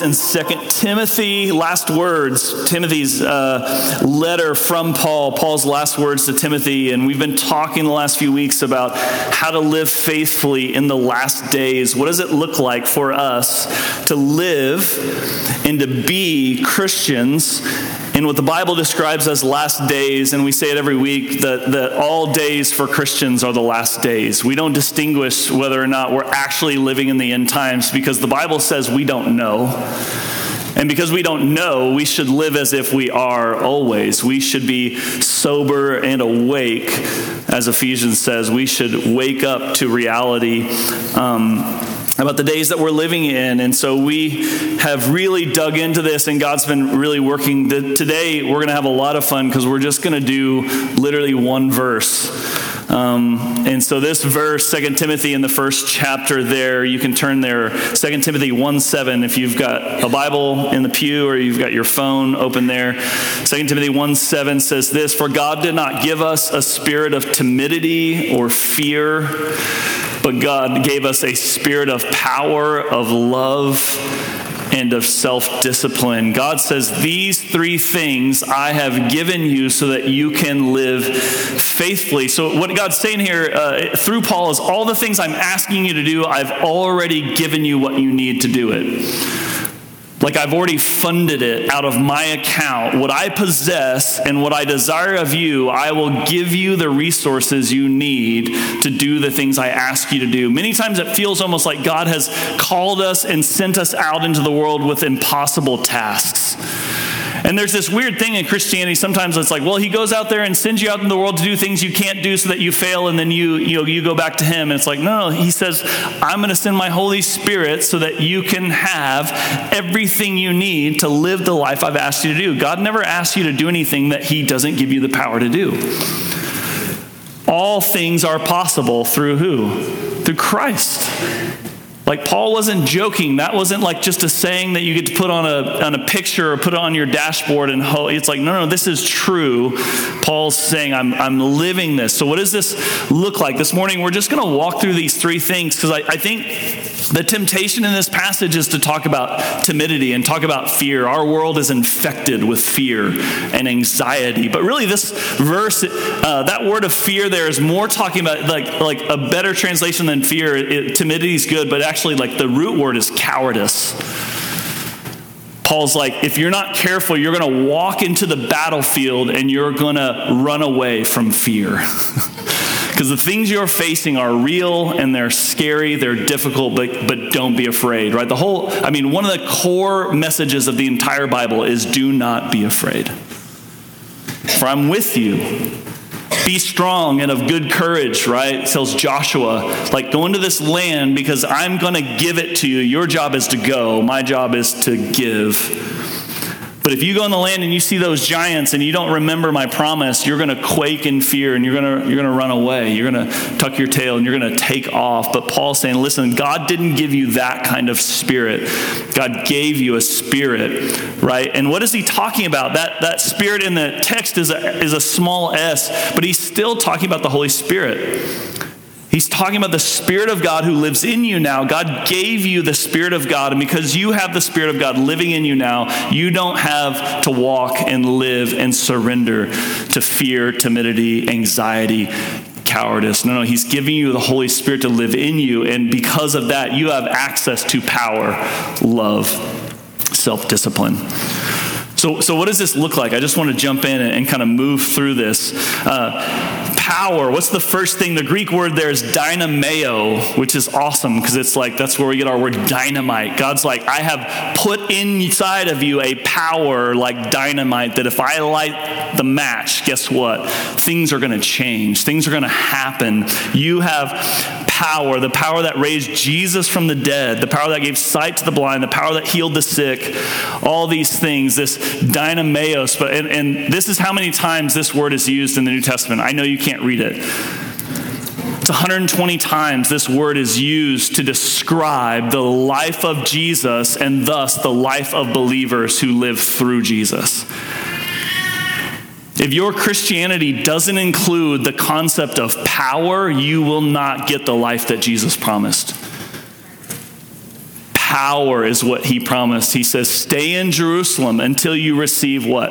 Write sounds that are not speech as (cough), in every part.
In Second Timothy. Last words, Timothy's uh, letter from Paul, Paul's last words to Timothy. And we've been talking the last few weeks about how to live faithfully in the last days. What does it look like for us to live and to be Christians in what the Bible describes as last days, and we say it every week that, that all days for Christians are the last days. We don't distinguish whether or not we're actually living in the end times because the Bible says we don't know. And because we don't know, we should live as if we are always. We should be sober and awake. As Ephesians says, we should wake up to reality. Um, about the days that we're living in. And so we have really dug into this, and God's been really working. Today, we're going to have a lot of fun because we're just going to do literally one verse. Um, and so this verse, 2 Timothy in the first chapter there, you can turn there, 2 Timothy 1 7, if you've got a Bible in the pew or you've got your phone open there. 2 Timothy 1 7 says this For God did not give us a spirit of timidity or fear but God gave us a spirit of power, of love, and of self discipline. God says, These three things I have given you so that you can live faithfully. So, what God's saying here uh, through Paul is all the things I'm asking you to do, I've already given you what you need to do it. Like I've already funded it out of my account. What I possess and what I desire of you, I will give you the resources you need to do the things I ask you to do. Many times it feels almost like God has called us and sent us out into the world with impossible tasks. And there's this weird thing in Christianity. Sometimes it's like, well, he goes out there and sends you out in the world to do things you can't do so that you fail and then you, you, know, you go back to him. And it's like, no, no. He says, I'm going to send my Holy Spirit so that you can have everything you need to live the life I've asked you to do. God never asks you to do anything that he doesn't give you the power to do. All things are possible through who? Through Christ. Like Paul wasn't joking. That wasn't like just a saying that you get to put on a, on a picture or put it on your dashboard and. It's like, no, no, this is true. Paul's saying, I'm, I'm living this. So, what does this look like? This morning, we're just going to walk through these three things because I, I think the temptation in this passage is to talk about timidity and talk about fear. Our world is infected with fear and anxiety. But really, this verse, uh, that word of fear there is more talking about like, like a better translation than fear. It, timidity is good, but actually, actually like the root word is cowardice. Paul's like, if you're not careful, you're going to walk into the battlefield and you're going to run away from fear. (laughs) Because the things you're facing are real and they're scary, they're difficult, but, but don't be afraid, right? The whole, I mean, one of the core messages of the entire Bible is do not be afraid. For I'm with you. Be strong and of good courage, right? Tells Joshua, like, go into this land because I'm going to give it to you. Your job is to go, my job is to give. But if you go in the land and you see those giants and you don't remember my promise, you're going to quake in fear and you're going to, you're going to run away. You're going to tuck your tail and you're going to take off. But Paul's saying, listen, God didn't give you that kind of spirit. God gave you a spirit, right? And what is he talking about? That, that spirit in the text is a, is a small s, but he's still talking about the Holy Spirit. He's talking about the Spirit of God who lives in you now. God gave you the Spirit of God, and because you have the Spirit of God living in you now, you don't have to walk and live and surrender to fear, timidity, anxiety, cowardice. No, no, He's giving you the Holy Spirit to live in you, and because of that, you have access to power, love, self discipline. So, so what does this look like? I just want to jump in and, and kind of move through this. Uh, power, what's the first thing? The Greek word there is dynameo, which is awesome because it's like that's where we get our word dynamite. God's like, I have put inside of you a power like dynamite that if I light the match, guess what? Things are going to change, things are going to happen. You have power, the power that raised Jesus from the dead, the power that gave sight to the blind, the power that healed the sick, all these things, this dynameos. But, and, and this is how many times this word is used in the New Testament. I know you can't read it. It's 120 times this word is used to describe the life of Jesus and thus the life of believers who live through Jesus. If your Christianity doesn't include the concept of power, you will not get the life that Jesus promised. Power is what he promised. He says, Stay in Jerusalem until you receive what?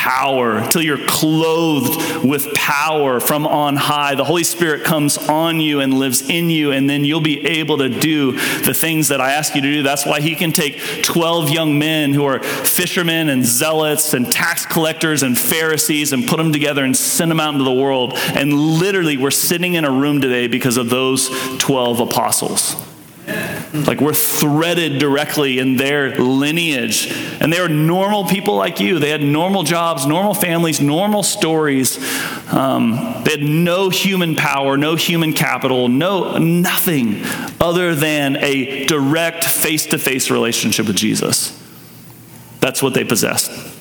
Power, until you're clothed with power from on high. The Holy Spirit comes on you and lives in you, and then you'll be able to do the things that I ask you to do. That's why He can take 12 young men who are fishermen and zealots and tax collectors and Pharisees and put them together and send them out into the world. And literally, we're sitting in a room today because of those 12 apostles. Like we're threaded directly in their lineage. And they were normal people like you. They had normal jobs, normal families, normal stories. Um, they had no human power, no human capital, no nothing other than a direct face to face relationship with Jesus. That's what they possessed.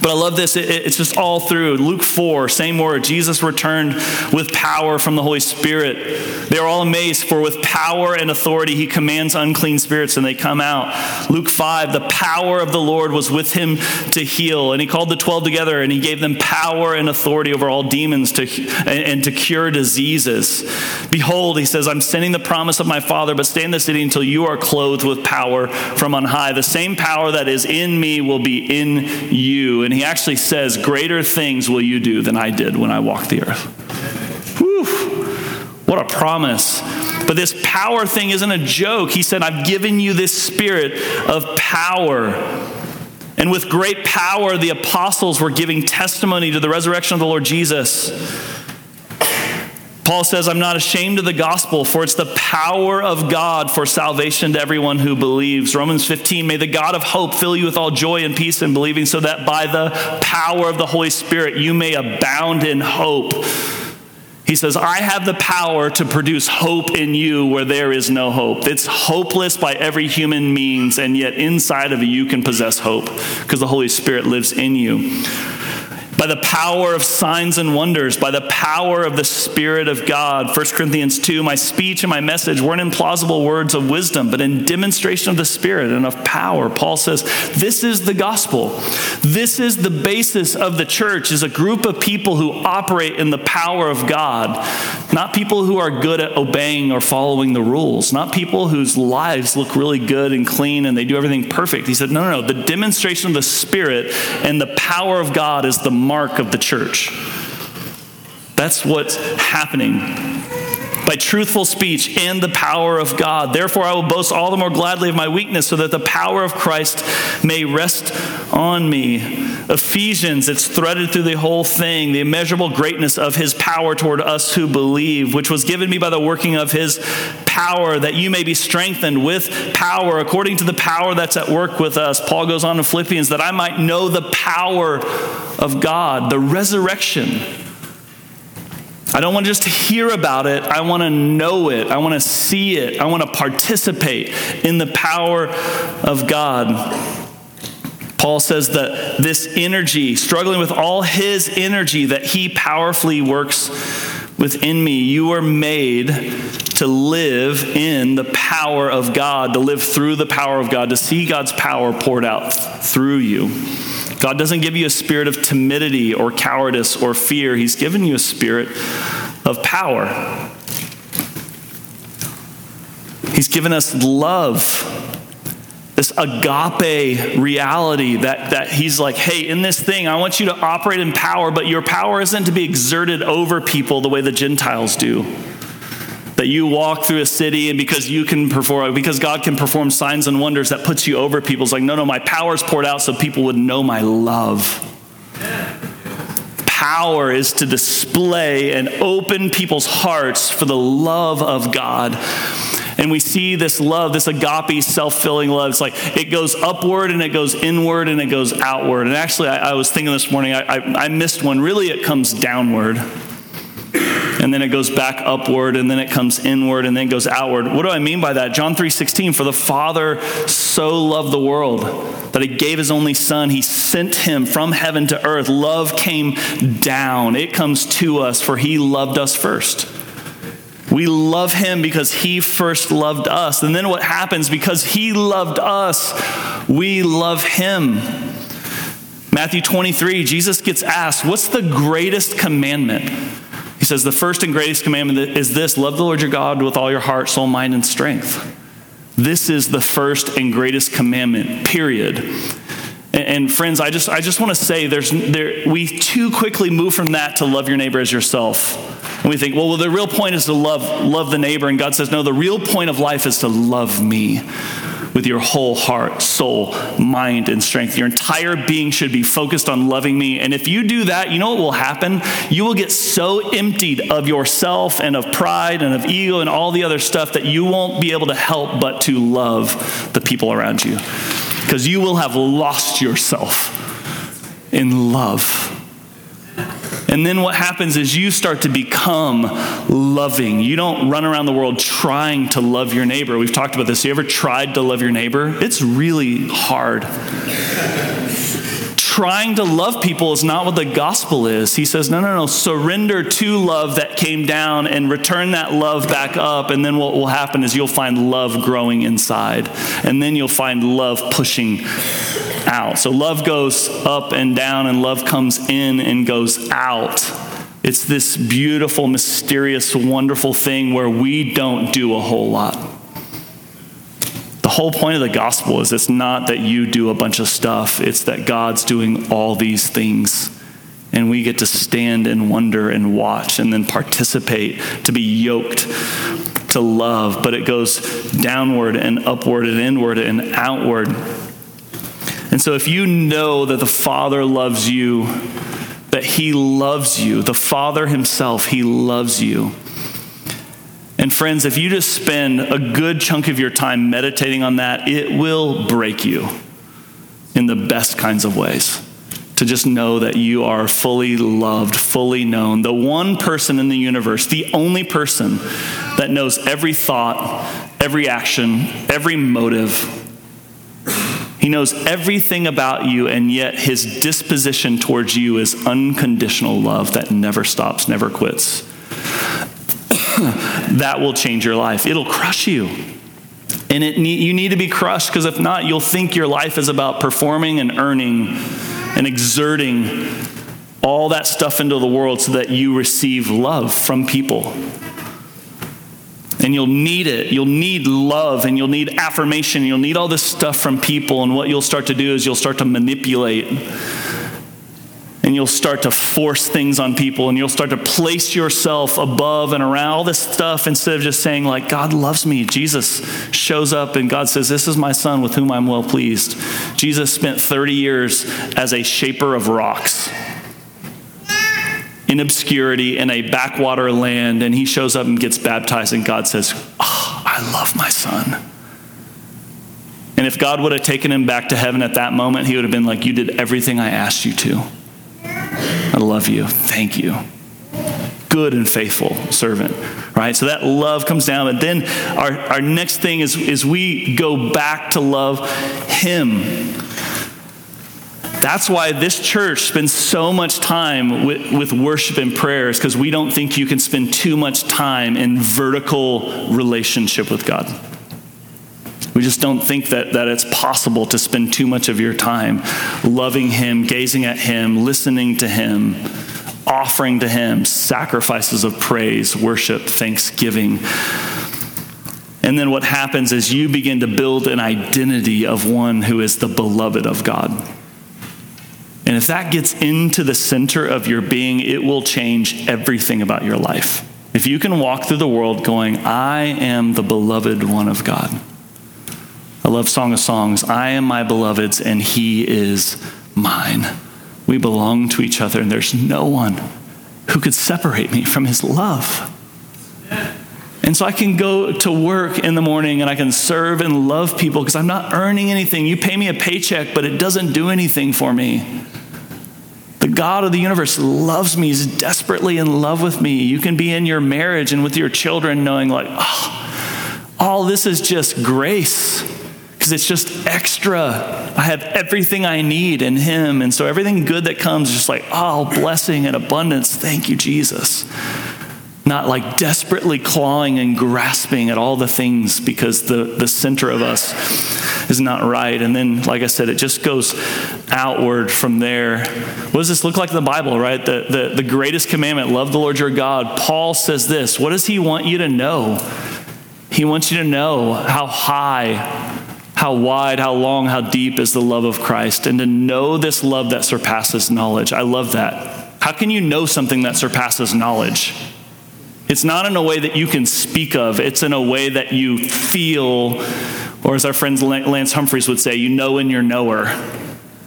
But I love this. it's just all through. Luke 4, same word. Jesus returned with power from the Holy Spirit. They are all amazed, for with power and authority he commands unclean spirits and they come out. Luke 5, the power of the Lord was with him to heal. And he called the 12 together and he gave them power and authority over all demons to, and, and to cure diseases. Behold, he says, I'm sending the promise of my Father, but stay in the city until you are clothed with power from on high. The same power that is in me will be in you and he actually says, Greater things will you do than I did when I walked the earth. Whew, what a promise. But this power thing isn't a joke. He said, I've given you this spirit of power. And with great power, the apostles were giving testimony to the resurrection of the Lord Jesus. Paul says, I'm not ashamed of the gospel, for it's the power of God for salvation to everyone who believes. Romans 15, may the God of hope fill you with all joy and peace in believing, so that by the power of the Holy Spirit you may abound in hope. He says, I have the power to produce hope in you where there is no hope. It's hopeless by every human means, and yet inside of you, you can possess hope because the Holy Spirit lives in you by the power of signs and wonders, by the power of the Spirit of God. 1 Corinthians 2 My speech and my message weren't in plausible words of wisdom, but in demonstration of the Spirit and of power. Paul says, This is the gospel. This is the basis of the church, is a group of people who operate in the power of God, not people who are good at obeying or following the rules, not people whose lives look really good and clean and they do everything perfect. He said, No, no, no. The demonstration of the Spirit and the power of God is the mark of the church. That's what's happening by truthful speech and the power of God. Therefore, I will boast all the more gladly of my weakness, so that the power of Christ may rest on me. Ephesians, it's threaded through the whole thing, the immeasurable greatness of his power toward us who believe, which was given me by the working of his power, that you may be strengthened with power according to the power that's at work with us. Paul goes on in Philippians, that I might know the power of God, the resurrection. I don't want to just hear about it. I want to know it. I want to see it. I want to participate in the power of God. Paul says that this energy, struggling with all his energy that he powerfully works within me, you are made to live in the power of God, to live through the power of God, to see God's power poured out through you. God doesn't give you a spirit of timidity or cowardice or fear, He's given you a spirit of power. He's given us love this agape reality that, that he's like, hey, in this thing, I want you to operate in power, but your power isn't to be exerted over people the way the Gentiles do. That you walk through a city and because you can perform, because God can perform signs and wonders, that puts you over people. It's like, no, no, my power is poured out so people would know my love. Power is to display and open people's hearts for the love of God. And we see this love, this agape, self filling love. It's like it goes upward and it goes inward and it goes outward. And actually, I, I was thinking this morning, I, I, I missed one. Really, it comes downward and then it goes back upward and then it comes inward and then goes outward what do i mean by that john 3.16 for the father so loved the world that he gave his only son he sent him from heaven to earth love came down it comes to us for he loved us first we love him because he first loved us. And then what happens? Because he loved us, we love him. Matthew 23, Jesus gets asked, What's the greatest commandment? Says, The first and greatest commandment is this love the Lord your God with all your heart, soul, mind, and strength. This is the first and greatest commandment, period. And, and friends, I just, I just want to say there's, there, we too quickly move from that to love your neighbor as yourself. And we think, well, well, the real point is to love, love the neighbor. And God says, no, the real point of life is to love me with your whole heart, soul, mind, and strength. Your entire being should be focused on loving me. And if you do that, you know what will happen? You will get so emptied of yourself and of pride and of ego and all the other stuff that you won't be able to help but to love the people around you. Because you will have lost yourself in love. And then what happens is you start to become loving. You don't run around the world trying to love your neighbor. We've talked about this. You ever tried to love your neighbor? It's really hard. Trying to love people is not what the gospel is. He says, no, no, no, surrender to love that came down and return that love back up. And then what will happen is you'll find love growing inside. And then you'll find love pushing out. So love goes up and down, and love comes in and goes out. It's this beautiful, mysterious, wonderful thing where we don't do a whole lot. Whole point of the gospel is it's not that you do a bunch of stuff, it's that God's doing all these things. And we get to stand and wonder and watch and then participate to be yoked to love. But it goes downward and upward and inward and outward. And so, if you know that the Father loves you, that He loves you, the Father Himself, He loves you. And friends, if you just spend a good chunk of your time meditating on that, it will break you in the best kinds of ways. To just know that you are fully loved, fully known. The one person in the universe, the only person that knows every thought, every action, every motive, he knows everything about you, and yet his disposition towards you is unconditional love that never stops, never quits. (laughs) that will change your life. It'll crush you. And it, you need to be crushed because if not, you'll think your life is about performing and earning and exerting all that stuff into the world so that you receive love from people and you'll need it. You'll need love and you'll need affirmation. You'll need all this stuff from people. And what you'll start to do is you'll start to manipulate and you'll start to force things on people and you'll start to place yourself above and around all this stuff instead of just saying like god loves me jesus shows up and god says this is my son with whom i'm well pleased jesus spent 30 years as a shaper of rocks in obscurity in a backwater land, and he shows up and gets baptized, and God says, Oh, I love my son. And if God would have taken him back to heaven at that moment, he would have been like, You did everything I asked you to. I love you. Thank you. Good and faithful servant. Right? So that love comes down. But then our, our next thing is, is we go back to love him. That's why this church spends so much time with, with worship and prayers because we don't think you can spend too much time in vertical relationship with God. We just don't think that, that it's possible to spend too much of your time loving Him, gazing at Him, listening to Him, offering to Him sacrifices of praise, worship, thanksgiving. And then what happens is you begin to build an identity of one who is the beloved of God. And if that gets into the center of your being, it will change everything about your life. If you can walk through the world going, I am the beloved one of God. I love Song of Songs. I am my beloved's and he is mine. We belong to each other and there's no one who could separate me from his love. And so I can go to work in the morning and I can serve and love people because I'm not earning anything. You pay me a paycheck, but it doesn't do anything for me. The God of the universe loves me. He's desperately in love with me. You can be in your marriage and with your children knowing, like, oh, all this is just grace because it's just extra. I have everything I need in Him. And so everything good that comes is just like, oh, blessing and abundance. Thank you, Jesus not like desperately clawing and grasping at all the things because the, the center of us is not right. And then, like I said, it just goes outward from there. What does this look like in the Bible, right? The, the, the greatest commandment love the Lord your God. Paul says this What does he want you to know? He wants you to know how high, how wide, how long, how deep is the love of Christ, and to know this love that surpasses knowledge. I love that. How can you know something that surpasses knowledge? It's not in a way that you can speak of, it's in a way that you feel, or as our friend Lance Humphreys would say, you know in your knower.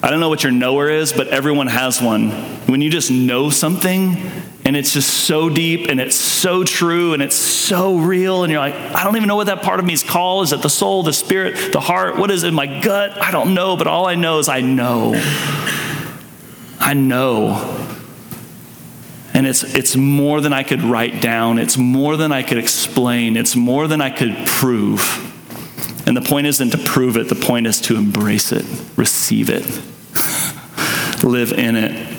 I don't know what your knower is, but everyone has one. When you just know something and it's just so deep and it's so true and it's so real, and you're like, I don't even know what that part of me is called. Is it the soul, the spirit, the heart? What is it, my gut? I don't know, but all I know is I know. I know. And it's, it's more than I could write down, it's more than I could explain, it's more than I could prove. And the point isn't to prove it, the point is to embrace it, receive it, live in it.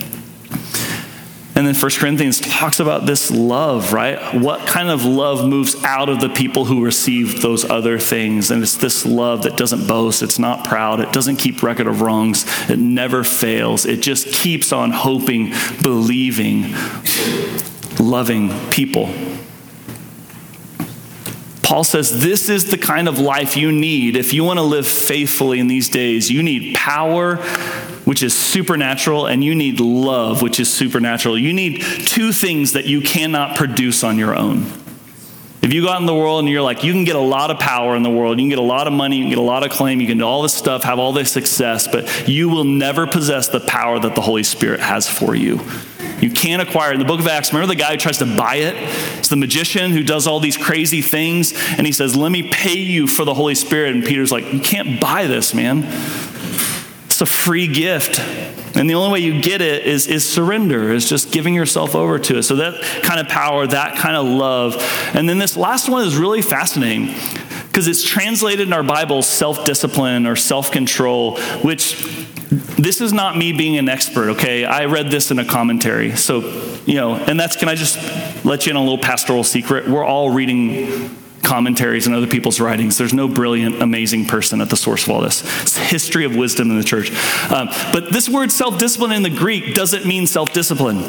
And then 1 Corinthians talks about this love, right? What kind of love moves out of the people who receive those other things? And it's this love that doesn't boast, it's not proud, it doesn't keep record of wrongs, it never fails. It just keeps on hoping, believing, loving people. Paul says this is the kind of life you need if you want to live faithfully in these days. You need power, which is supernatural, and you need love, which is supernatural. You need two things that you cannot produce on your own. If you go out in the world and you're like, you can get a lot of power in the world, you can get a lot of money, you can get a lot of claim, you can do all this stuff, have all this success, but you will never possess the power that the Holy Spirit has for you. You can't acquire. In the book of Acts, remember the guy who tries to buy it? It's the magician who does all these crazy things, and he says, Let me pay you for the Holy Spirit. And Peter's like, You can't buy this, man. A free gift. And the only way you get it is, is surrender, is just giving yourself over to it. So that kind of power, that kind of love. And then this last one is really fascinating because it's translated in our Bible self discipline or self control, which this is not me being an expert, okay? I read this in a commentary. So, you know, and that's, can I just let you in a little pastoral secret? We're all reading commentaries and other people's writings. There's no brilliant, amazing person at the source of all this. It's history of wisdom in the church. Um, but this word self discipline in the Greek doesn't mean self discipline.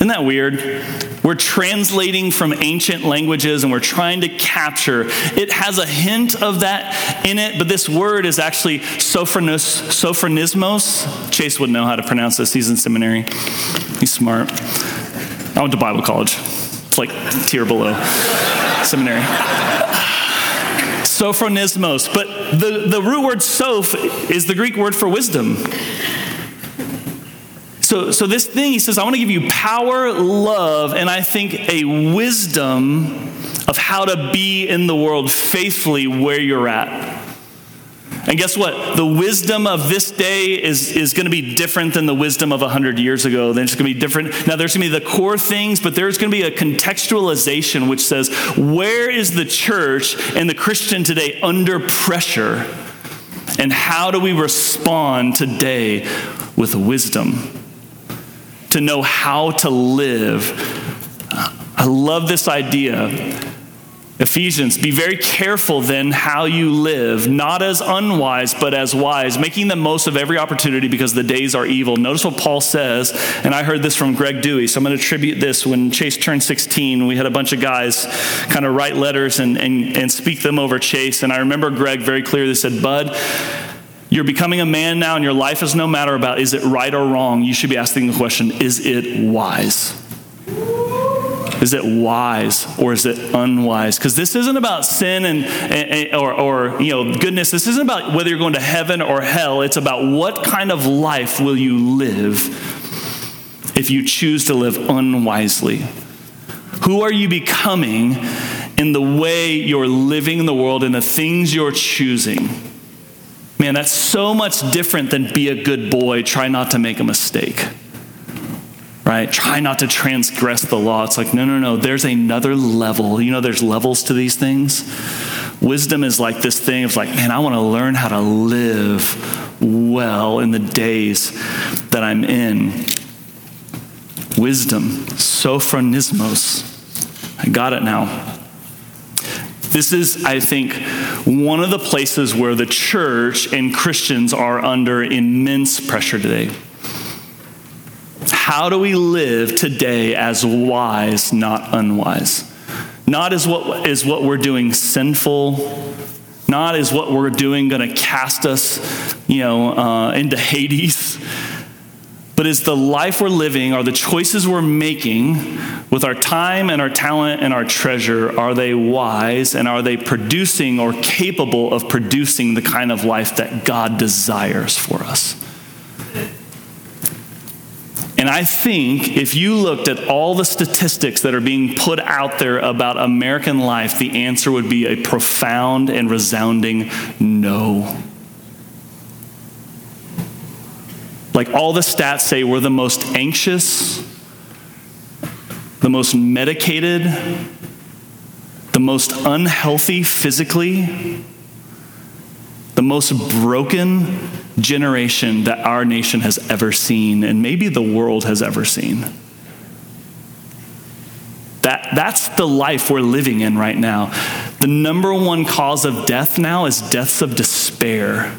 Isn't that weird? We're translating from ancient languages and we're trying to capture. It has a hint of that in it, but this word is actually sophronis, sophronismos. Chase would know how to pronounce this. He's in seminary. He's smart. I went to Bible college. It's like tier below seminary. Sophronismos. But the, the root word soph is the Greek word for wisdom. So, so this thing, he says, I want to give you power, love, and I think a wisdom of how to be in the world faithfully where you're at. And guess what? The wisdom of this day is, is going to be different than the wisdom of 100 years ago. Then it's going to be different. Now, there's going to be the core things, but there's going to be a contextualization which says, where is the church and the Christian today under pressure? And how do we respond today with wisdom? to know how to live. I love this idea. Ephesians, be very careful then how you live, not as unwise, but as wise, making the most of every opportunity because the days are evil. Notice what Paul says, and I heard this from Greg Dewey, so I'm going to attribute this. When Chase turned 16, we had a bunch of guys kind of write letters and, and, and speak them over Chase, and I remember Greg very clearly said, Bud, you're becoming a man now, and your life is no matter about is it right or wrong. You should be asking the question is it wise? Is it wise or is it unwise? Because this isn't about sin and, and, or, or you know goodness. This isn't about whether you're going to heaven or hell. It's about what kind of life will you live if you choose to live unwisely. Who are you becoming in the way you're living in the world and the things you're choosing? Man, that's so much different than be a good boy, try not to make a mistake right? Try not to transgress the law. It's like, no, no, no, there's another level. You know, there's levels to these things. Wisdom is like this thing of like, man, I want to learn how to live well in the days that I'm in. Wisdom, sophronismos. I got it now. This is, I think, one of the places where the church and Christians are under immense pressure today. How do we live today as wise, not unwise? Not as what is what we're doing sinful, not is what we're doing going to cast us, you know, uh, into Hades, but is the life we're living, are the choices we're making with our time and our talent and our treasure, are they wise and are they producing or capable of producing the kind of life that God desires for us? And I think if you looked at all the statistics that are being put out there about American life, the answer would be a profound and resounding no. Like all the stats say, we're the most anxious, the most medicated, the most unhealthy physically, the most broken generation that our nation has ever seen, and maybe the world has ever seen. That, that's the life we're living in right now. The number one cause of death now is deaths of despair.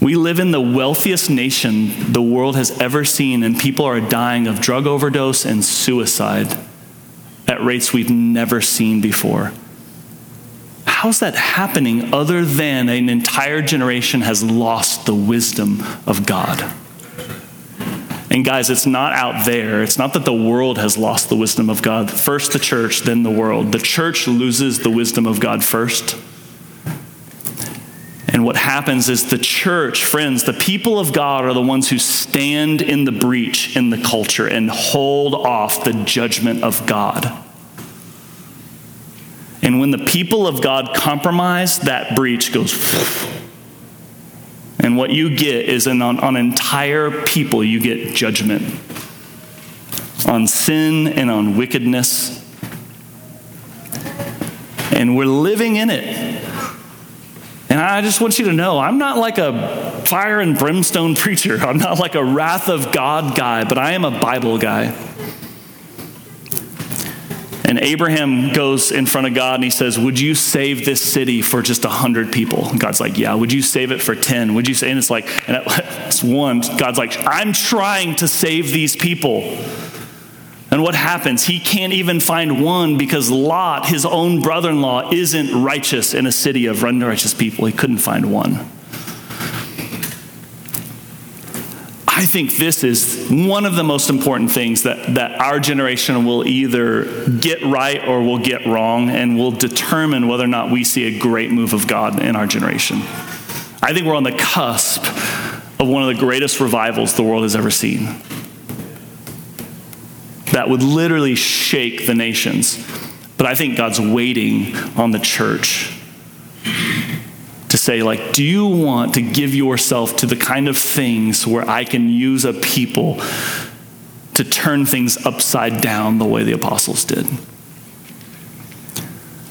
We live in the wealthiest nation the world has ever seen, and people are dying of drug overdose and suicide at rates we've never seen before how's that happening other than an entire generation has lost the wisdom of God? And guys, it's not out there. It's not that the world has lost the wisdom of God. First the church, then the world. The church loses the wisdom of God first. And what happens is the church, friends, the people of God are the ones who stand in the breach in the culture and hold off the judgment of God. And when the people of God compromise, that breach goes. And what you get is an, on, on entire people, you get judgment on sin and on wickedness. And we're living in it. And I just want you to know I'm not like a fire and brimstone (laughs) preacher. I'm not like a wrath of God guy, but I am a Bible guy. And Abraham goes in front of God and he says, Would you save this city for just 100 people? And God's like, Yeah. Would you save it for 10? Would you say? And it's like, and (laughs) it's one. God's like, I'm trying to save these people. And what happens? He can't even find one because Lot, his own brother in law, isn't righteous in a city of unrighteous people. He couldn't find one. I think this is one of the most important things that, that our generation will either get right or will get wrong, and will determine whether or not we see a great move of God in our generation. I think we're on the cusp of one of the greatest revivals the world has ever seen. That would literally shake the nations. But I think God's waiting on the church to say, like, do you want to give yourself to the kind of things where I can use a people to turn things upside down the way the apostles did?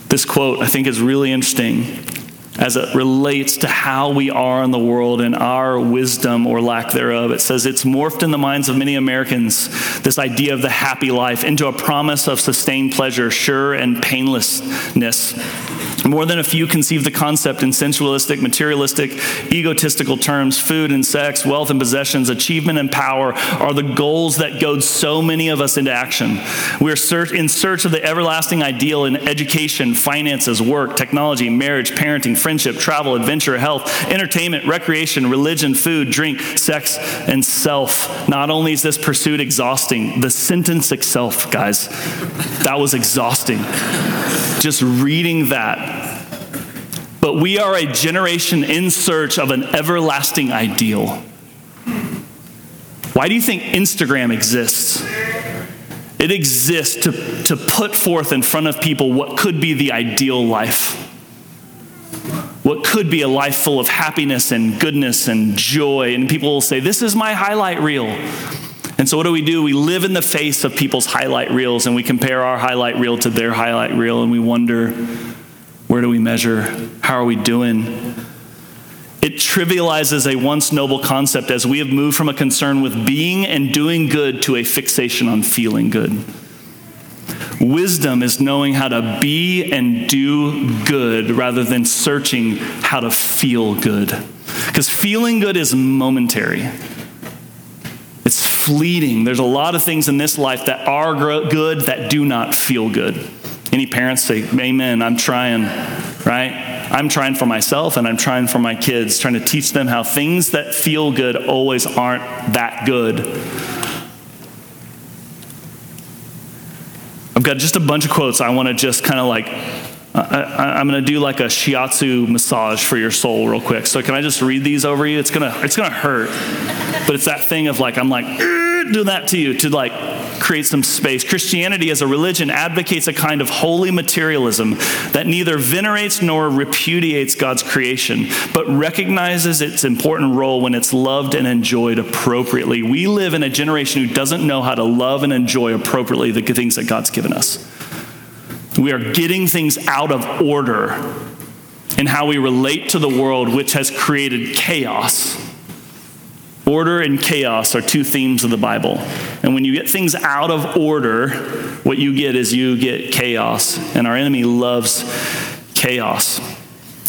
This quote, I think, is really interesting as it relates to how we are in the world and our wisdom or lack thereof. It says it's morphed in the minds of many Americans this idea of the happy life into a promise of sustained pleasure, sure and painlessness More than a few conceive the concept in sensualistic, materialistic, egotistical terms. Food and sex, wealth and possessions, achievement and power are the goals that goad so many of us into action. We are in search of the everlasting ideal in education, finances, work, technology, marriage, parenting, friendship, travel, adventure, health, entertainment, recreation, religion, food, drink, sex, and self. Not only is this pursuit exhausting, the sentence itself, guys, that was exhausting. Just reading that but we are a generation in search of an everlasting ideal. Why do you think Instagram exists? It exists to, to put forth in front of people what could be the ideal life. What could be a life full of happiness and goodness and joy. And people will say, This is my highlight reel. And so, what do we do? We live in the face of people's highlight reels and we compare our highlight reel to their highlight reel and we wonder, where do we measure? How are we doing? It trivializes a once noble concept as we have moved from a concern with being and doing good to a fixation on feeling good. Wisdom is knowing how to be and do good rather than searching how to feel good. Because feeling good is momentary, it's fleeting. There's a lot of things in this life that are good that do not feel good. Any parents say, Amen, I'm trying, right? I'm trying for myself and I'm trying for my kids, trying to teach them how things that feel good always aren't that good. I've got just a bunch of quotes I want to just kind of like I, am going to do like a shiatsu massage for your soul real quick. So can I just read these over you? It's gonna it's gonna hurt, but it's that thing of like I'm like do that to you to like create some space. Christianity as a religion advocates a kind of holy materialism that neither venerates nor repudiates God's creation, but recognizes its important role when it's loved and enjoyed appropriately. We live in a generation who doesn't know how to love and enjoy appropriately the things that God's given us. We are getting things out of order in how we relate to the world, which has created chaos Order and chaos are two themes of the Bible. And when you get things out of order, what you get is you get chaos. And our enemy loves chaos.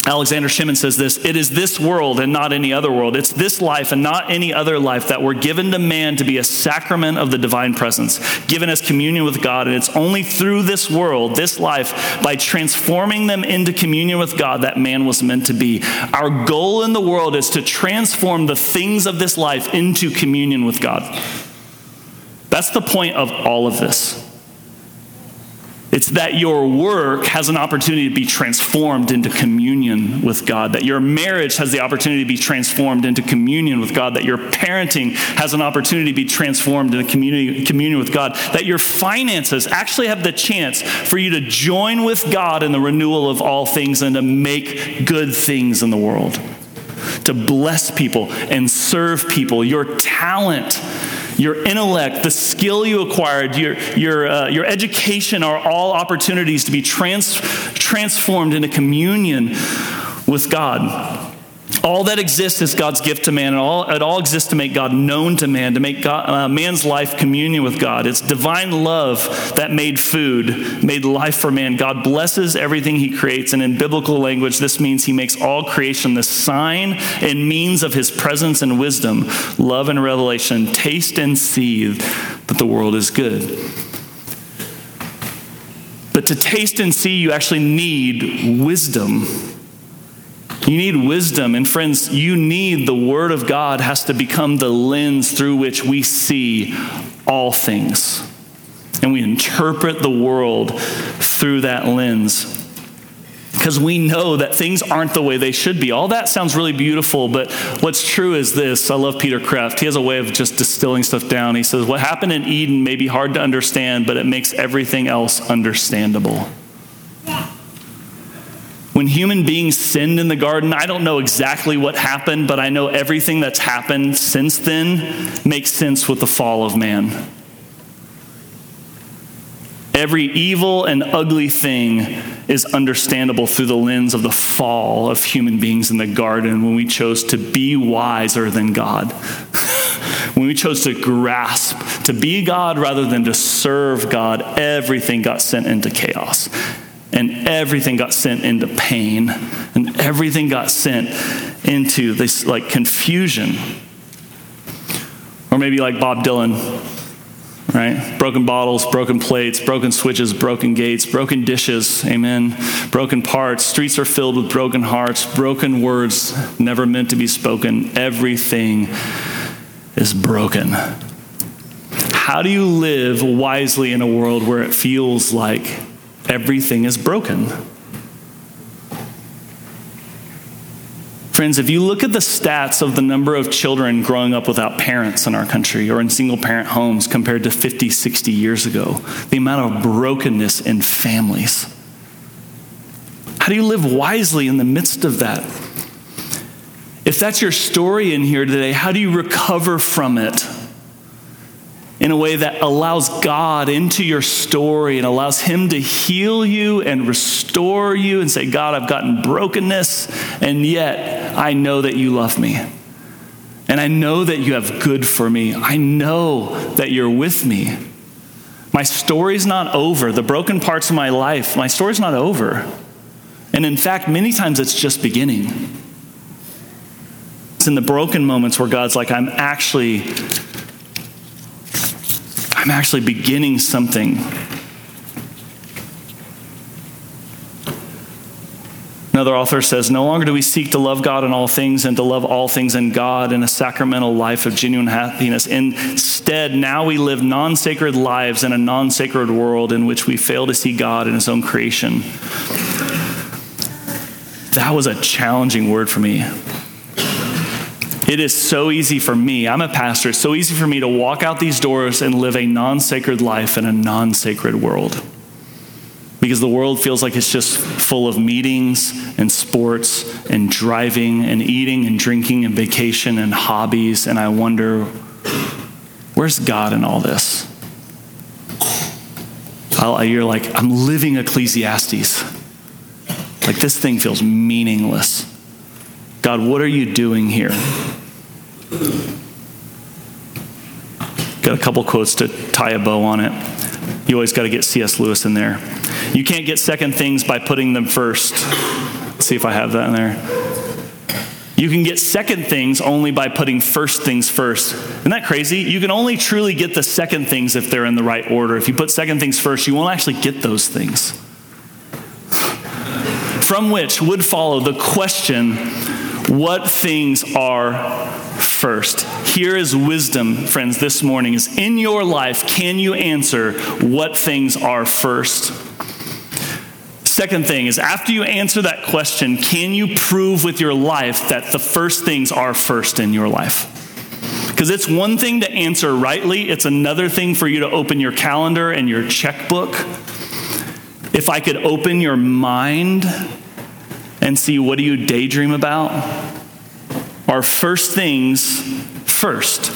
Alexander Schmemann says this It is this world and not any other world. It's this life and not any other life that were given to man to be a sacrament of the divine presence, given as communion with God. And it's only through this world, this life, by transforming them into communion with God, that man was meant to be. Our goal in the world is to transform the things of this life into communion with God. That's the point of all of this. It's that your work has an opportunity to be transformed into communion with God, that your marriage has the opportunity to be transformed into communion with God, that your parenting has an opportunity to be transformed into communion with God, that your finances actually have the chance for you to join with God in the renewal of all things and to make good things in the world, to bless people and serve people. Your talent your intellect, the skill you acquired, your, your, uh, your education are all opportunities to be trans- transformed into communion with God. All that exists is God's gift to man, and all, it all exists to make God known to man, to make God, uh, man's life communion with God. It's divine love that made food, made life for man. God blesses everything he creates, and in biblical language, this means he makes all creation the sign and means of his presence and wisdom, love and revelation. Taste and see that the world is good. But to taste and see, you actually need wisdom. You need wisdom. And friends, you need the Word of God has to become the lens through which we see all things. And we interpret the world through that lens. Because we know that things aren't the way they should be. All that sounds really beautiful, but what's true is this. I love Peter Kreeft. He has a way of just distilling stuff down. He says, What happened in Eden may be hard to understand, but it makes everything else understandable. When human beings sinned in the garden, I don't know exactly what happened, but I know everything that's happened since then makes sense with the fall of man. Every evil and ugly thing is understandable through the lens of the fall of human beings in the garden when we chose to be wiser than God. (laughs) when we chose to grasp, to be God rather than to serve God, everything got sent into chaos. And everything got sent into pain, and everything got sent into this like confusion. Or maybe like Bob Dylan, right? Broken bottles, broken plates, broken switches, broken gates, broken dishes, amen. Broken parts. Streets are filled with broken hearts, broken words never meant to be spoken. Everything is broken. How do you live wisely in a world where it feels like everything is broken? Friends, if you look at the stats of the number of children growing up without parents in our country or in single parent homes compared to 50, 60 years ago, the amount of brokenness in families. How do you live wisely in the midst of that? If that's your story in here today, how do you recover from it? In a way that allows God into your story and allows Him to heal you and restore you and say, God, I've gotten brokenness, and yet I know that you love me. And I know that you have good for me. I know that you're with me. My story's not over. The broken parts of my life, my story's not over. And in fact, many times it's just beginning. It's in the broken moments where God's like, I'm actually I'm actually beginning something. Another author says, No longer do we seek to love God in all things and to love all things in God in a sacramental life of genuine happiness. Instead, now we live non sacred lives in a non sacred world in which we fail to see God in His own creation. That was a challenging word for me. It is so easy for me, I'm a pastor, it's so easy for me to walk out these doors and live a non sacred life in a non sacred world. Because the world feels like it's just full of meetings and sports and driving and eating and drinking and vacation and hobbies. And I wonder, where's God in all this? I'll, you're like, I'm living Ecclesiastes. Like, this thing feels meaningless. God, what are you doing here? Got a couple quotes to tie a bow on it. You always got to get C.S. Lewis in there. You can't get second things by putting them first. Let's see if I have that in there. You can get second things only by putting first things first. Isn't that crazy? You can only truly get the second things if they're in the right order. If you put second things first, you won't actually get those things. From which would follow the question what things are first. Here is wisdom, friends, this morning is in your life, can you answer what things are first? Second thing is after you answer that question, can you prove with your life that the first things are first in your life? Because it's one thing to answer rightly, it's another thing for you to open your calendar and your checkbook. If I could open your mind and see what do you daydream about? are first things first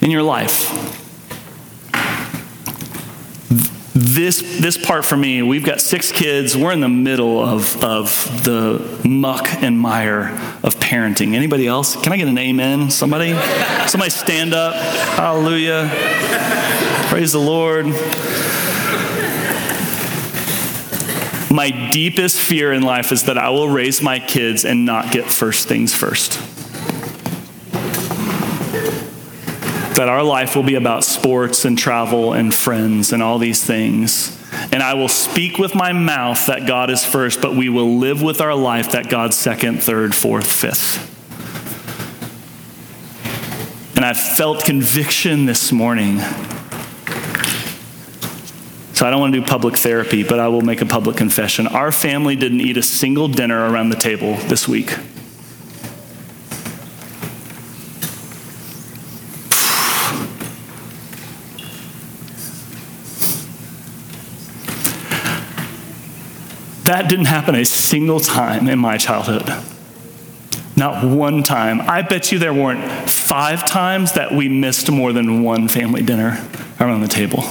in your life. This, this part for me, we've got six kids. We're in the middle of, of the muck and mire of parenting. Anybody else? Can I get an amen? Somebody? Somebody stand up. Hallelujah. Praise the Lord. My deepest fear in life is that I will raise my kids and not get first things first. That our life will be about sports and travel and friends and all these things. And I will speak with my mouth that God is first, but we will live with our life that God's second, third, fourth, fifth. And I felt conviction this morning so I don't want to do public therapy, but I will make a public confession. Our family didn't eat a single dinner around the table this week. That didn't happen a single time in my childhood. Not one time. I bet you there weren't five times that we missed more than one family dinner around the table.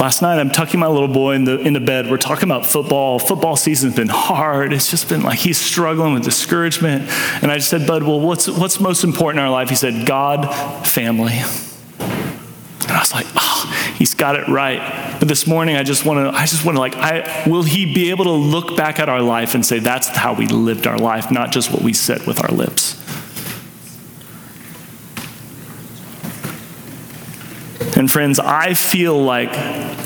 Last night, I'm tucking my little boy in the, into bed. We're talking about football. Football season's been hard. It's just been like he's struggling with discouragement. And I just said, Bud, well, what's, what's most important in our life? He said, God, family. And I was like, oh, he's got it right. But this morning, I just want to, I just want to like, I, will he be able to look back at our life and say, that's how we lived our life, not just what we said with our lips? And friends, I feel like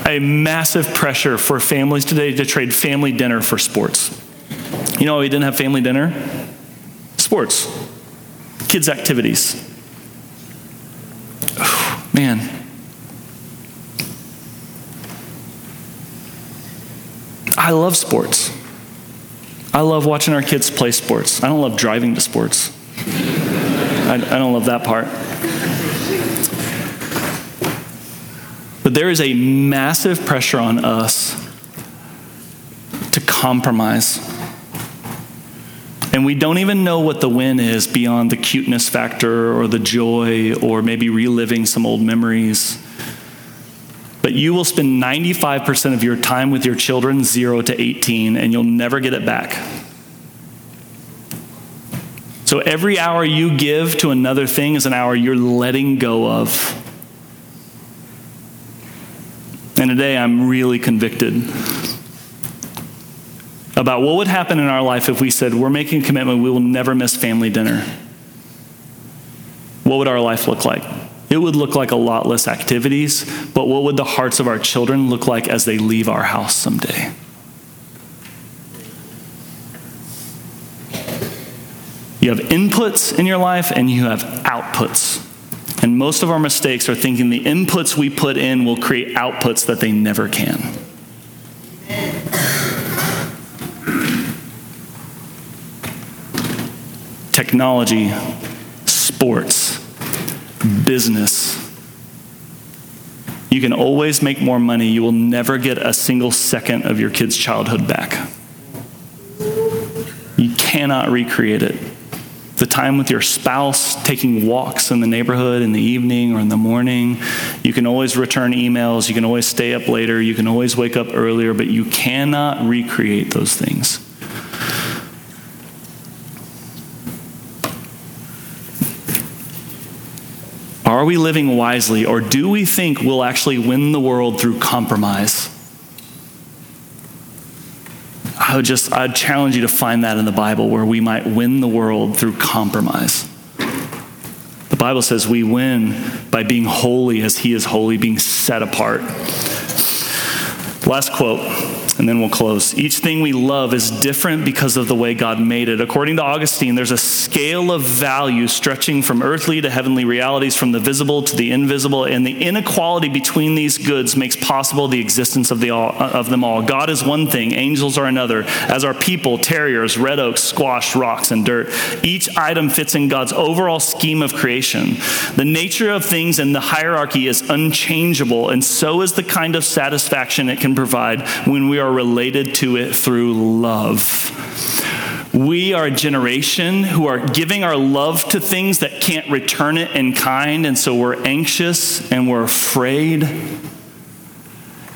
a massive pressure for families today to trade family dinner for sports. You know, we didn't have family dinner? Sports, kids' activities. (sighs) man. I love sports. I love watching our kids play sports. I don't love driving to sports. I, I don't love that part. There is a massive pressure on us to compromise. And we don't even know what the win is beyond the cuteness factor or the joy or maybe reliving some old memories. But you will spend 95% of your time with your children, 0 to 18, and you'll never get it back. So every hour you give to another thing is an hour you're letting go of. And today I'm really convicted about what would happen in our life if we said, We're making a commitment, we will never miss family dinner. What would our life look like? It would look like a lot less activities, but what would the hearts of our children look like as they leave our house someday? You have inputs in your life and you have outputs. And most of our mistakes are thinking the inputs we put in will create outputs that they never can. Technology, sports, business. You can always make more money. You will never get a single second of your kid's childhood back. You cannot recreate it the time with your spouse, taking walks in the neighborhood in the evening or in the morning. You can always return emails. You can always stay up later. You can always wake up earlier, but you cannot recreate those things. Are we living wisely, or do we think we'll actually win the world through compromise? I would just, I'd challenge you to find that in the Bible where we might win the world through compromise. The Bible says we win by being holy as He is holy, being set apart. Last quote and then we'll close. Each thing we love is different because of the way God made it. According to Augustine, there's a scale of value stretching from earthly to heavenly realities, from the visible to the invisible, and the inequality between these goods makes possible the existence of, the all, of them all. God is one thing, angels are another, as are people, terriers, red oaks, squash, rocks, and dirt. Each item fits in God's overall scheme of creation. The nature of things and the hierarchy is unchangeable, and so is the kind of satisfaction it can provide when we are are related to it through love. We are a generation who are giving our love to things that can't return it in kind, and so we're anxious and we're afraid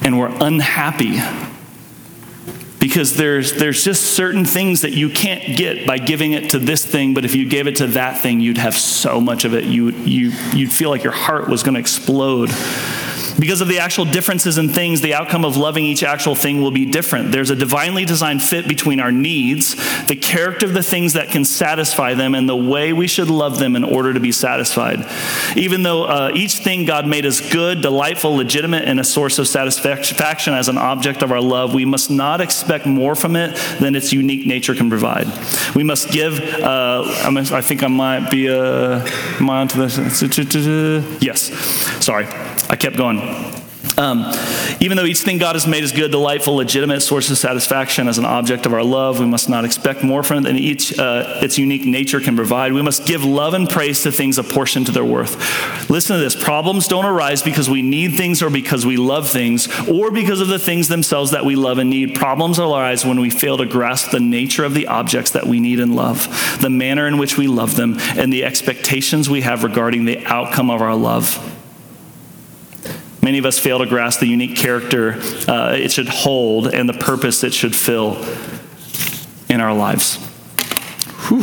and we're unhappy. Because there's, there's just certain things that you can't get by giving it to this thing but if you gave it to that thing you'd have so much of it. You, you, you'd feel like your heart was going to explode because of the actual differences in things, the outcome of loving each actual thing will be different. There's a divinely designed fit between our needs, the character of the things that can satisfy them, and the way we should love them in order to be satisfied. Even though uh, each thing God made is good, delightful, legitimate, and a source of satisfaction as an object of our love, we must not expect more from it than its unique nature can provide. We must give, uh, I think I might be, uh, am I onto this? Yes, sorry. I kept going. Um, even though each thing God has made is good, delightful, legitimate source of satisfaction as an object of our love, we must not expect more from it than each uh, its unique nature can provide. We must give love and praise to things apportioned to their worth. Listen to this: problems don't arise because we need things or because we love things or because of the things themselves that we love and need. Problems arise when we fail to grasp the nature of the objects that we need and love, the manner in which we love them, and the expectations we have regarding the outcome of our love. Many of us fail to grasp the unique character uh, it should hold and the purpose it should fill in our lives. Whew.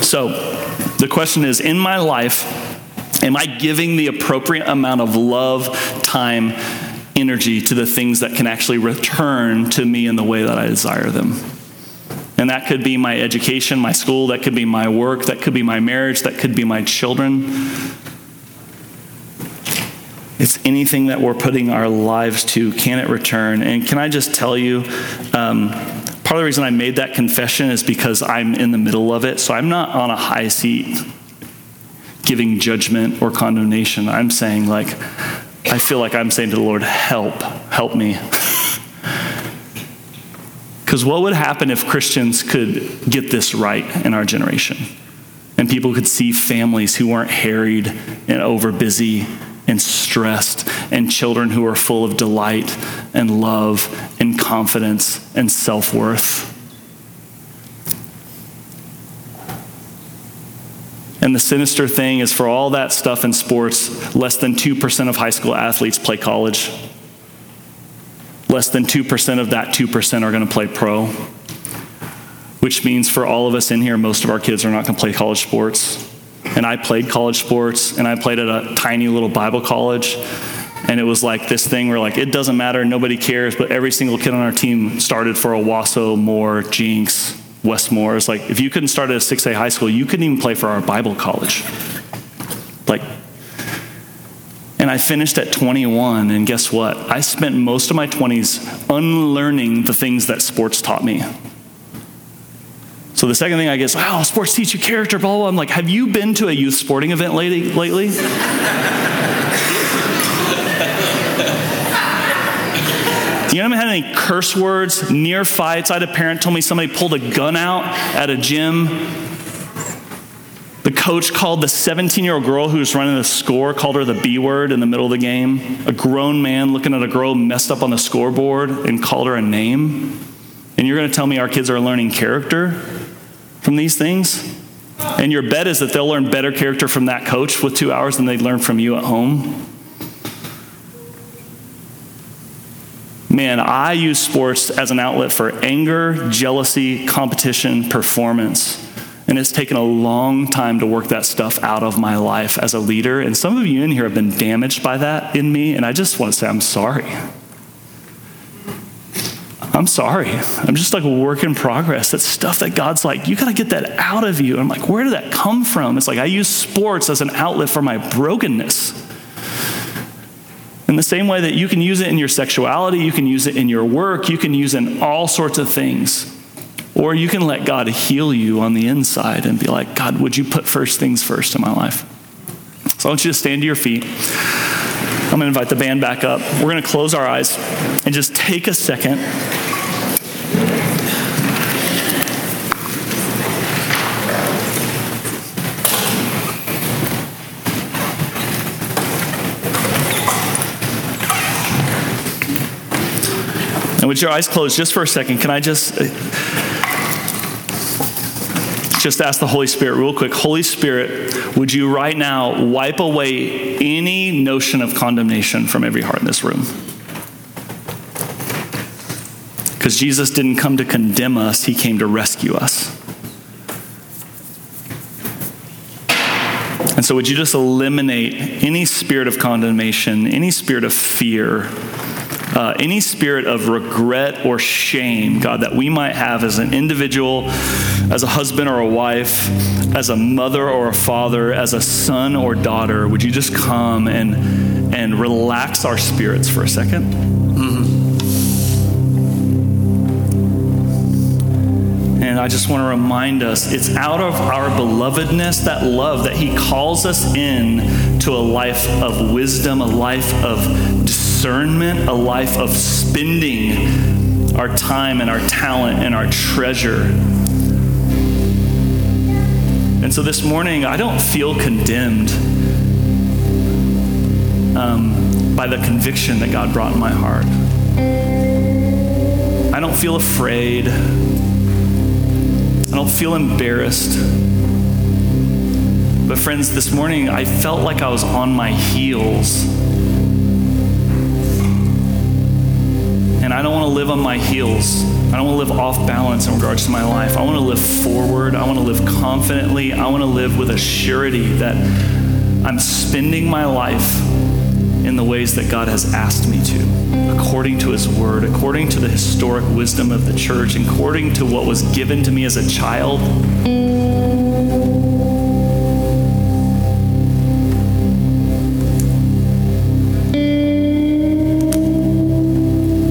So, the question is in my life, Am I giving the appropriate amount of love, time, energy to the things that can actually return to me in the way that I desire them? And that could be my education, my school, that could be my work, that could be my marriage, that could be my children. It's anything that we're putting our lives to. Can it return? And can I just tell you, um, part of the reason I made that confession is because I'm in the middle of it. So I'm not on a high seat giving judgment or condemnation. I'm saying, like, I feel like I'm saying to the Lord, help, help me. Because what would happen if Christians could get this right in our generation? And people could see families who weren't harried and over busy and stressed, and children who are full of delight and love and confidence and self worth. And the sinister thing is, for all that stuff in sports, less than 2% of high school athletes play college. Less than 2% of that 2% are going to play pro, which means for all of us in here, most of our kids are not going to play college sports. And I played college sports, and I played at a tiny little Bible college. And it was like this thing where, like, it doesn't matter, nobody cares, but every single kid on our team started for Owasso, Moore, Jenks, Westmoore. It's like if you couldn't start at a 6A high school, you couldn't even play for our Bible college. Like, and I finished at 21, and guess what? I spent most of my 20s unlearning the things that sports taught me. So the second thing I is, wow, sports teach you character, blah, blah. blah. I'm like, have you been to a youth sporting event lately? lately? (laughs) You haven't had any curse words, near fights. I had a parent told me somebody pulled a gun out at a gym. The coach called the 17 year old girl who was running the score, called her the B word in the middle of the game. A grown man looking at a girl messed up on the scoreboard and called her a name. And you're going to tell me our kids are learning character from these things? And your bet is that they'll learn better character from that coach with two hours than they'd learn from you at home. Man, I use sports as an outlet for anger, jealousy, competition, performance. And it's taken a long time to work that stuff out of my life as a leader. And some of you in here have been damaged by that in me. And I just want to say, I'm sorry. I'm sorry. I'm just like a work in progress. That's stuff that God's like, you got to get that out of you. And I'm like, where did that come from? It's like I use sports as an outlet for my brokenness. In the same way that you can use it in your sexuality, you can use it in your work, you can use it in all sorts of things. Or you can let God heal you on the inside and be like, God, would you put first things first in my life? So I want you to stand to your feet. I'm going to invite the band back up. We're going to close our eyes and just take a second And with your eyes closed, just for a second, can I just just ask the Holy Spirit real quick? Holy Spirit, would you right now wipe away any notion of condemnation from every heart in this room? Because Jesus didn't come to condemn us, he came to rescue us. And so, would you just eliminate any spirit of condemnation, any spirit of fear? Uh, any spirit of regret or shame, God, that we might have as an individual, as a husband or a wife, as a mother or a father, as a son or daughter, would you just come and, and relax our spirits for a 2nd And I just want to remind us it's out of our belovedness, that love, that He calls us in to a life of wisdom, a life of discernment, a life of spending our time and our talent and our treasure. And so this morning, I don't feel condemned um, by the conviction that God brought in my heart. I don't feel afraid. I don't feel embarrassed. But, friends, this morning I felt like I was on my heels And I don't want to live on my heels. I don't want to live off balance in regards to my life. I want to live forward. I want to live confidently. I want to live with a surety that I'm spending my life in the ways that God has asked me to, according to His Word, according to the historic wisdom of the church, according to what was given to me as a child.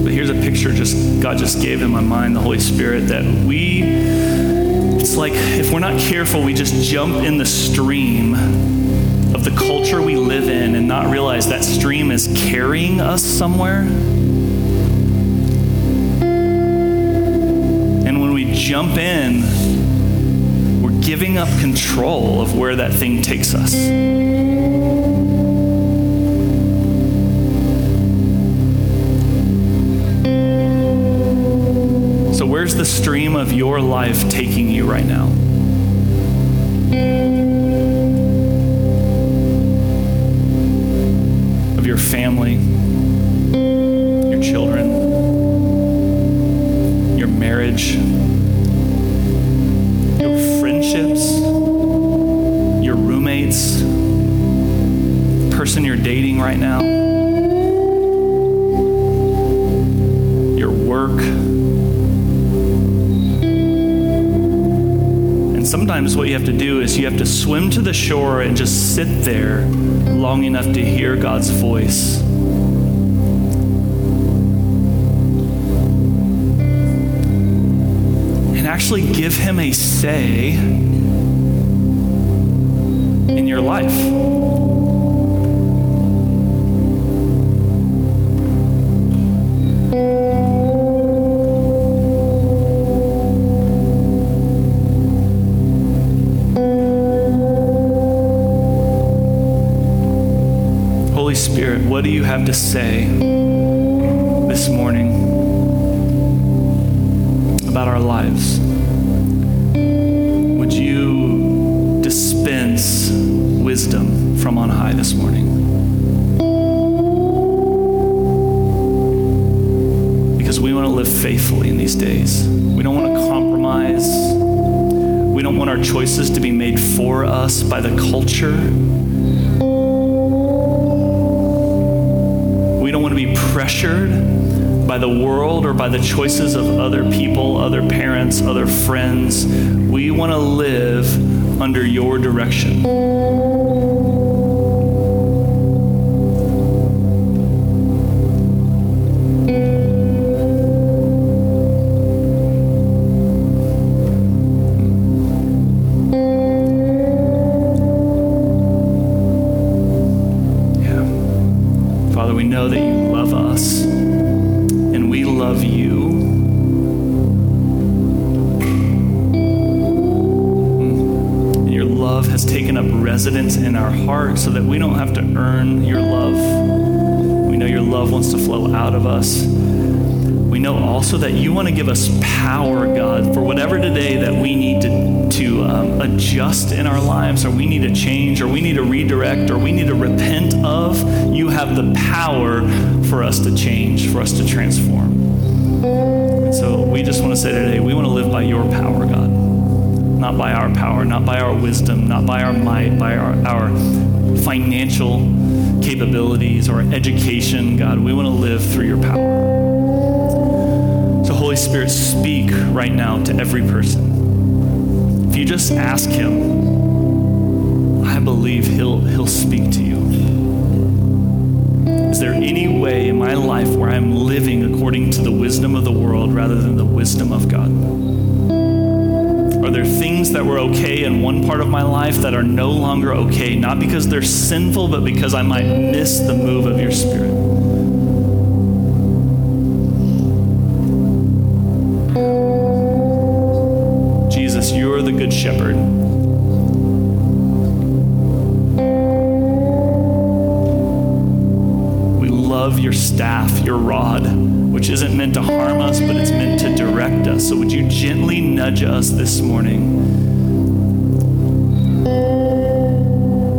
But here's a picture just God just gave in my mind, the Holy Spirit, that we, it's like if we're not careful, we just jump in the stream of the culture we live in and not realize that stream is carrying us somewhere. Jump in, we're giving up control of where that thing takes us. So, where's the stream of your life taking you right now? Of your family, your children, your marriage, your friendships, your roommates, person you're dating right now, your work. And sometimes what you have to do is you have to swim to the shore and just sit there long enough to hear God's voice. Actually give Him a say in your life. Holy Spirit, what do you have to say this morning about our lives? Choices to be made for us by the culture. We don't want to be pressured by the world or by the choices of other people, other parents, other friends. We want to live under your direction. Know that you love us and we love you. And your love has taken up residence in our heart so that we don't have to earn your love. We know your love wants to flow out of us. Know also that you want to give us power, God, for whatever today that we need to, to um, adjust in our lives, or we need to change, or we need to redirect, or we need to repent of. You have the power for us to change, for us to transform. And so we just want to say today, we want to live by your power, God. Not by our power, not by our wisdom, not by our might, by our, our financial capabilities or education, God. We want to live through your power. Holy Spirit, speak right now to every person. If you just ask Him, I believe He'll, he'll speak to you. Is there any way in my life where I'm living according to the wisdom of the world rather than the wisdom of God? Are there things that were okay in one part of my life that are no longer okay, not because they're sinful, but because I might miss the move of your Spirit? Shepherd. We love your staff, your rod, which isn't meant to harm us, but it's meant to direct us. So would you gently nudge us this morning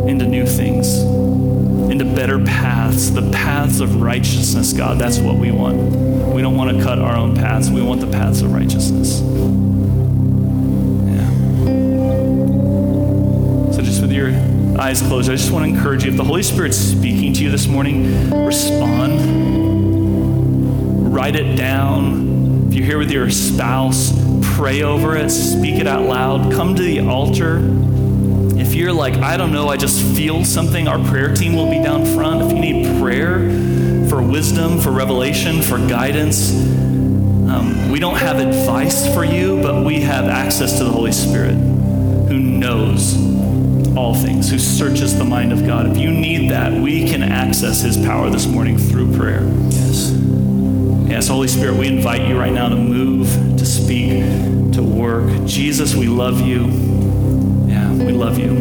into new things, into better paths, the paths of righteousness, God? That's what we want. We don't want to cut our own paths, we want the paths of righteousness. Eyes closed, I just want to encourage you if the Holy Spirit's speaking to you this morning, respond. Write it down. If you're here with your spouse, pray over it, speak it out loud. Come to the altar. If you're like, I don't know, I just feel something, our prayer team will be down front. If you need prayer for wisdom, for revelation, for guidance, um, we don't have advice for you, but we have access to the Holy Spirit who knows all things, who searches the mind of God. If you need that, we can access his power this morning through prayer. Yes. Yes, Holy Spirit, we invite you right now to move, to speak, to work. Jesus, we love you. Yeah, we love you.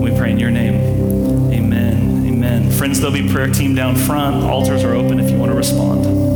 We pray in your name. Amen. Amen. Friends, there'll be prayer team down front. Altars are open if you want to respond.